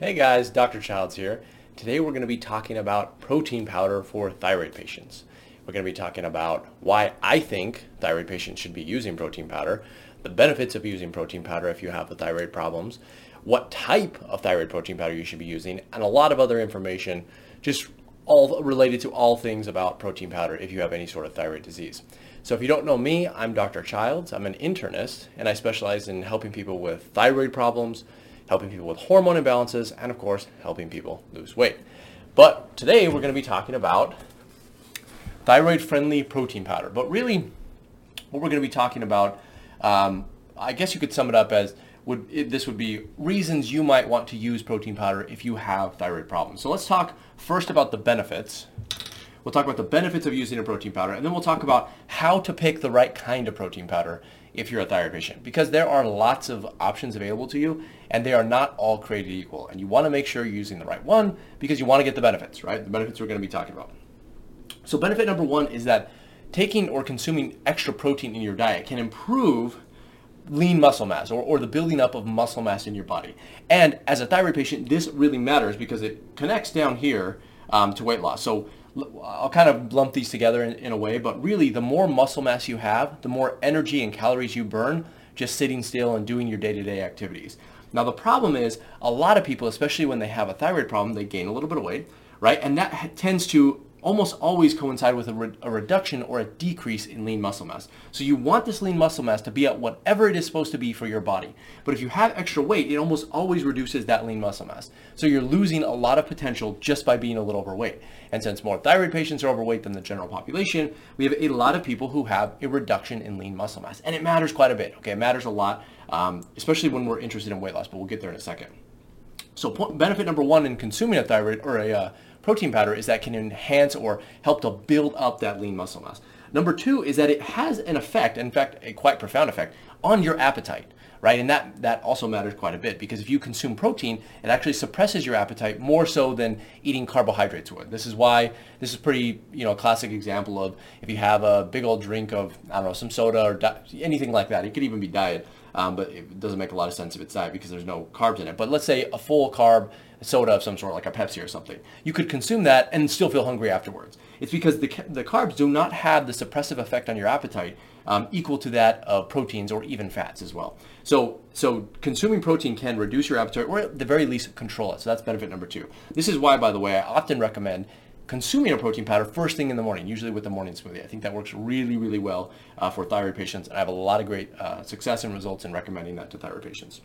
Hey guys, Dr. Childs here. Today we're going to be talking about protein powder for thyroid patients. We're going to be talking about why I think thyroid patients should be using protein powder, the benefits of using protein powder if you have the thyroid problems, what type of thyroid protein powder you should be using, and a lot of other information just all related to all things about protein powder if you have any sort of thyroid disease. So if you don't know me, I'm Dr. Childs. I'm an internist and I specialize in helping people with thyroid problems, helping people with hormone imbalances, and of course, helping people lose weight. But today we're going to be talking about thyroid-friendly protein powder. But really, what we're going to be talking about, um, I guess you could sum it up as would it, this would be reasons you might want to use protein powder if you have thyroid problems. So let's talk first about the benefits. We'll talk about the benefits of using a protein powder, and then we'll talk about how to pick the right kind of protein powder if you're a thyroid patient. Because there are lots of options available to you and they are not all created equal. And you want to make sure you're using the right one because you want to get the benefits right? The benefits we're going to be talking about. So benefit number one is that taking or consuming extra protein in your diet can improve lean muscle mass or, or the building up of muscle mass in your body. And as a thyroid patient this really matters because it connects down here um, to weight loss. So I'll kind of lump these together in, in, a way, but really the more muscle mass you have, the more energy and calories you burn just sitting still and doing your day-to-day activities. Now the problem is a lot of people, especially when they have a thyroid problem, they gain a little bit of weight, right? And that tends to almost always coincide with a, re- a, reduction or a decrease in lean muscle mass. So you want this lean muscle mass to be at whatever it is supposed to be for your body. But if you have extra weight, it almost always reduces that lean muscle mass. So you're losing a lot of potential just by being a little overweight. And since more thyroid patients are overweight than the general population, we have a lot of people who have a reduction in lean muscle mass. And it matters quite a bit, okay? It matters a lot, um, especially when we're interested in weight loss, but we'll get there in a second. So benefit number one in consuming a thyroid or a uh, protein powder is that can enhance or help to build up that lean muscle mass. Number two is that it has an effect, in fact, a quite profound effect on your appetite, right? And that, that also matters quite a bit because if you consume protein, it actually suppresses your appetite more so than eating carbohydrates would. This is why this is pretty, you know, a classic example of if you have a big old drink of, I don't know, some soda or di- anything like that. It could even be diet, um, but it doesn't make a lot of sense if it's diet because there's no carbs in it. But let's say a full carb soda of some sort, like a Pepsi or something. You could consume that and still feel hungry afterwards. It's because the, the carbs do not have the suppressive effect on your appetite um, equal to that of proteins or even fats as well. So, so consuming protein can reduce your appetite or at the very least control it. So that's benefit number two. This is why, by the way, I often recommend consuming a protein powder first thing in the morning, usually with the morning smoothie. I think that works really, really well uh, for thyroid patients, and I have a lot of great uh, success and results in recommending that to thyroid patients.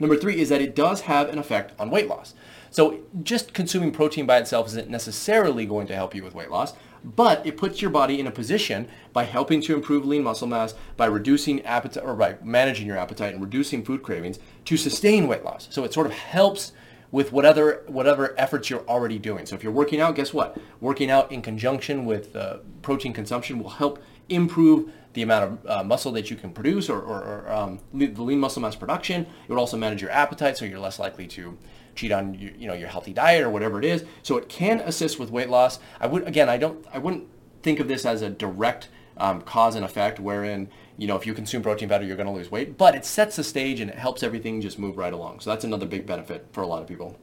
Number three is that it does have an effect on weight loss. So just consuming protein by itself isn't necessarily going to help you with weight loss, but it puts your body in a position by helping to improve lean muscle mass, by reducing appetite or by managing your appetite and reducing food cravings to sustain weight loss. So it sort of helps with whatever whatever efforts you're already doing. So if you're working out, guess what? Working out in conjunction with uh, protein consumption will help improve the amount of uh, muscle that you can produce or, or, or um, the lean muscle mass production. It would also manage your appetite, so you're less likely to cheat on your, you know your healthy diet or whatever it is. So it can assist with weight loss. I would again, I don't, I wouldn't think of this as a direct um, cause and effect, wherein you know if you consume protein powder, you're going to lose weight. But it sets the stage and it helps everything just move right along. So that's another big benefit for a lot of people.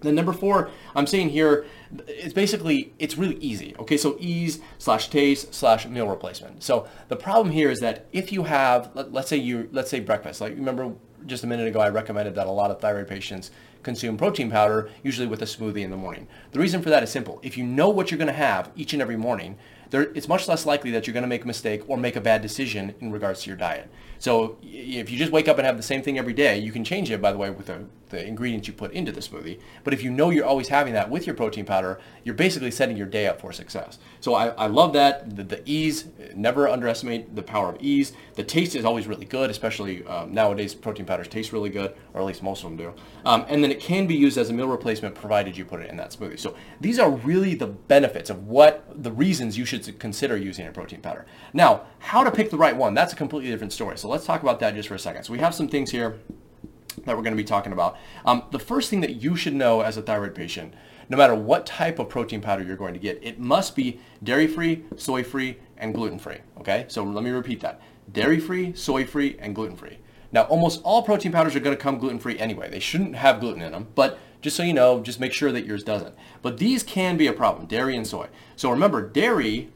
Then number four, I'm saying here, it's basically, it's really easy. Okay, so ease slash taste slash meal replacement. So the problem here is that if you have, let, us say you, let's say breakfast, like remember just a minute ago, I recommended that a lot of thyroid patients consume protein powder, usually with a smoothie in the morning. The reason for that is simple. If you know what you're going to have each and every morning, there, it's much less likely that you're going to make a mistake or make a bad decision in regards to your diet. So if you just wake up and have the same thing every day, you can change it, by the way, with the, the ingredients you put into the smoothie. But if you know you're always having that with your protein powder, you're basically setting your day up for success. So I, I love that. The, the ease, never underestimate the power of ease. The taste is always really good, especially um, nowadays protein powders taste really good, or at least most of them do. Um, and then it can be used as a meal replacement provided you put it in that smoothie. So these are really the benefits of what the reasons you should consider using a protein powder. Now, how to pick the right one, that's a completely different story. So so let's talk about that just for a second. So we have some things here that we're going to be talking about. Um, the first thing that you should know as a thyroid patient, no matter what type of protein powder you're going to get, it must be dairy-free, soy-free, and gluten-free. Okay, so let me repeat that. Dairy-free, soy-free, and gluten-free. Now, almost all protein powders are going to come gluten-free anyway. They shouldn't have gluten in them, but just so you know, just make sure that yours doesn't. But these can be a problem, dairy and soy. So remember, dairy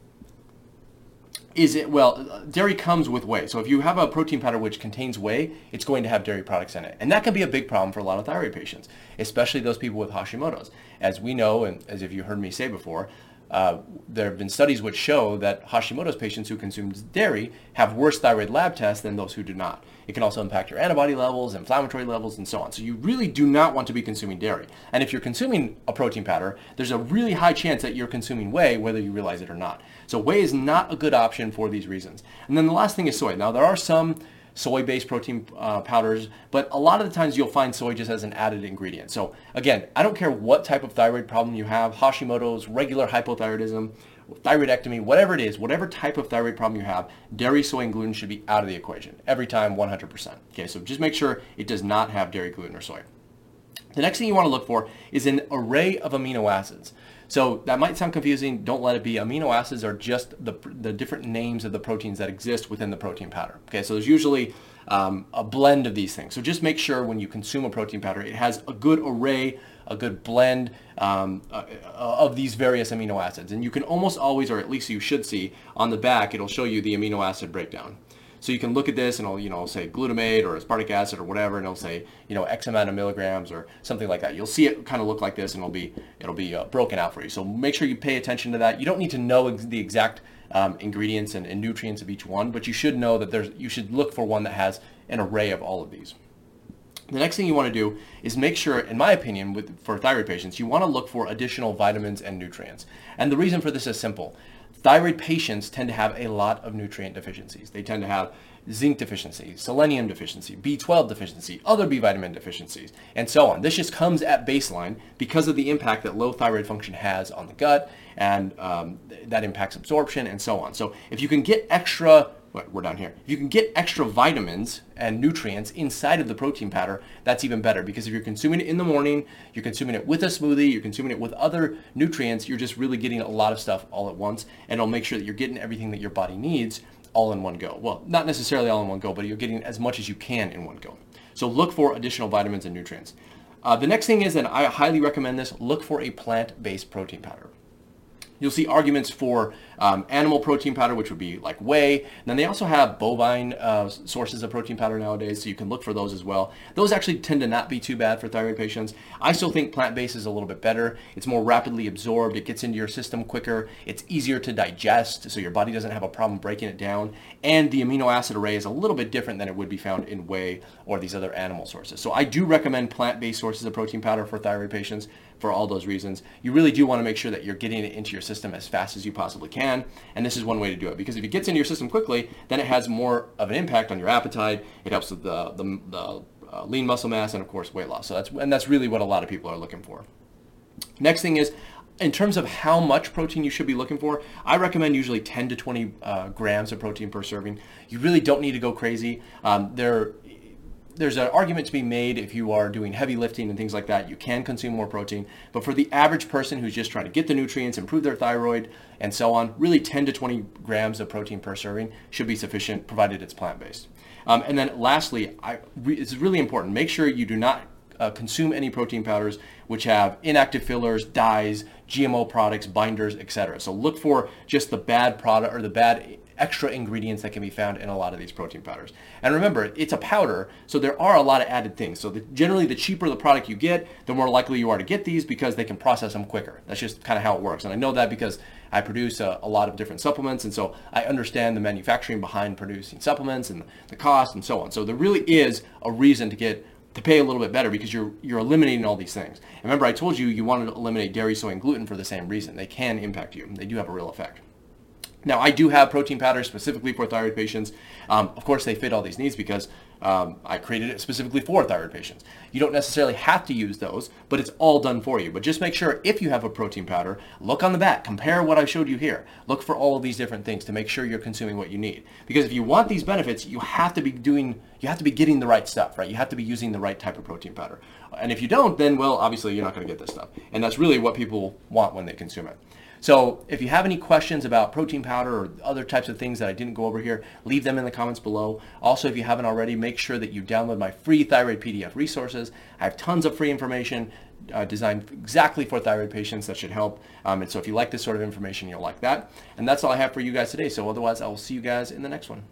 is it well dairy comes with whey. So if you have a protein powder which contains whey it's going to have dairy products in it. And that can be a big problem for a lot of thyroid patients especially those people with hashimoto's. As we know and as if you heard me say before uh, there have been studies which show that Hashimoto's patients who consume dairy have worse thyroid lab tests than those who do not. It can also impact your antibody levels, inflammatory levels, and so on. So you really do not want to be consuming dairy. And if you're consuming a protein powder, there's a really high chance that you're consuming whey, whether you realize it or not. So whey is not a good option for these reasons. And then the last thing is soy. Now there are some soy-based protein uh, powders, but a lot of the times you'll find soy just as an added ingredient. So again, I don't care what type of thyroid problem you have, Hashimoto's, regular hypothyroidism, thyroidectomy, whatever it is, whatever type of thyroid problem you have, dairy, soy, and gluten should be out of the equation every time 100%. Okay, so just make sure it does not have dairy, gluten, or soy. The next thing you want to look for is an array of amino acids. So that might sound confusing. Don't let it be. Amino acids are just the, the different names of the proteins that exist within the protein powder. Okay, so there's usually um, a blend of these things. So just make sure when you consume a protein powder, it has a good array, a good blend um, uh, of these various amino acids. And you can almost always, or at least you should see, on the back, it'll show you the amino acid breakdown. So you can look at this and it'll, you know, say glutamate or aspartic acid or whatever, and it'll say, you know, X amount of milligrams or something like that. You'll see it kind of look like this and it'll be, it'll be uh, broken out for you. So make sure you pay attention to that. You don't need to know ex- the exact um, ingredients and, and nutrients of each one, but you should know that there's, you should look for one that has an array of all of these. The next thing you want to do is make sure, in my opinion, with, for thyroid patients, you want to look for additional vitamins and nutrients. And the reason for this is simple. Thyroid patients tend to have a lot of nutrient deficiencies. They tend to have zinc deficiency, selenium deficiency, B12 deficiency, other B vitamin deficiencies, and so on. This just comes at baseline because of the impact that low thyroid function has on the gut, and um, that impacts absorption and so on. So if you can get extra we're down here. If you can get extra vitamins and nutrients inside of the protein powder, that's even better because if you're consuming it in the morning, you're consuming it with a smoothie, you're consuming it with other nutrients, you're just really getting a lot of stuff all at once and it'll make sure that you're getting everything that your body needs all in one go. Well, not necessarily all in one go, but you're getting as much as you can in one go. So look for additional vitamins and nutrients. Uh, the next thing is, and I highly recommend this, look for a plant-based protein powder. You'll see arguments for um, animal protein powder, which would be like whey. And then they also have bovine uh, sources of protein powder nowadays, so you can look for those as well. Those actually tend to not be too bad for thyroid patients. I still think plant-based is a little bit better. It's more rapidly absorbed. It gets into your system quicker. It's easier to digest, so your body doesn't have a problem breaking it down. And the amino acid array is a little bit different than it would be found in whey or these other animal sources. So I do recommend plant-based sources of protein powder for thyroid patients for all those reasons. You really do want to make sure that you're getting it into your system as fast as you possibly can. And this is one way to do it because if it gets into your system quickly, then it has more of an impact on your appetite. It helps with the, the, the uh, lean muscle mass and of course weight loss. So that's, and that's really what a lot of people are looking for. Next thing is, in terms of how much protein you should be looking for, I recommend usually 10 to 20 uh, grams of protein per serving. You really don't need to go crazy. Um, there, there's an argument to be made if you are doing heavy lifting and things like that, you can consume more protein. But for the average person who's just trying to get the nutrients, improve their thyroid, and so on, really 10 to 20 grams of protein per serving should be sufficient, provided it's plant-based. Um, and then lastly, I, it's really important. Make sure you do not uh, consume any protein powders which have inactive fillers, dyes, GMO products, binders, etc. So look for just the bad product or the bad extra ingredients that can be found in a lot of these protein powders. And remember, it's a powder, so there are a lot of added things. So the, generally, the cheaper the product you get, the more likely you are to get these because they can process them quicker. That's just kind of how it works. And I know that because I produce a, a, lot of different supplements, and so I understand the manufacturing behind producing supplements and the cost and so on. So there really is a reason to get to pay a little bit better because you're you're eliminating all these things. And remember, I told you you wanted to eliminate dairy, soy, and gluten for the same reason. They can impact you. They do have a real effect. Now, I do have protein powders specifically for thyroid patients. Um, of course, they fit all these needs because um, I created it specifically for thyroid patients. You don't necessarily have to use those, but it's all done for you. But just make sure if you have a protein powder, look on the back, compare what I showed you here. Look for all of these different things to make sure you're consuming what you need. Because if you want these benefits, you have to be doing, you have to be getting the right stuff, right? You have to be using the right type of protein powder. And if you don't, then, well, obviously you're not going to get this stuff. And that's really what people want when they consume it. So if you have any questions about protein powder or other types of things that I didn't go over here, leave them in the comments below. Also, if you haven't already, make sure that you download my free thyroid PDF resources. I have tons of free information uh, designed exactly for thyroid patients that should help. Um, and so if you like this sort of information, you'll like that. And that's all I have for you guys today. So otherwise, I will see you guys in the next one.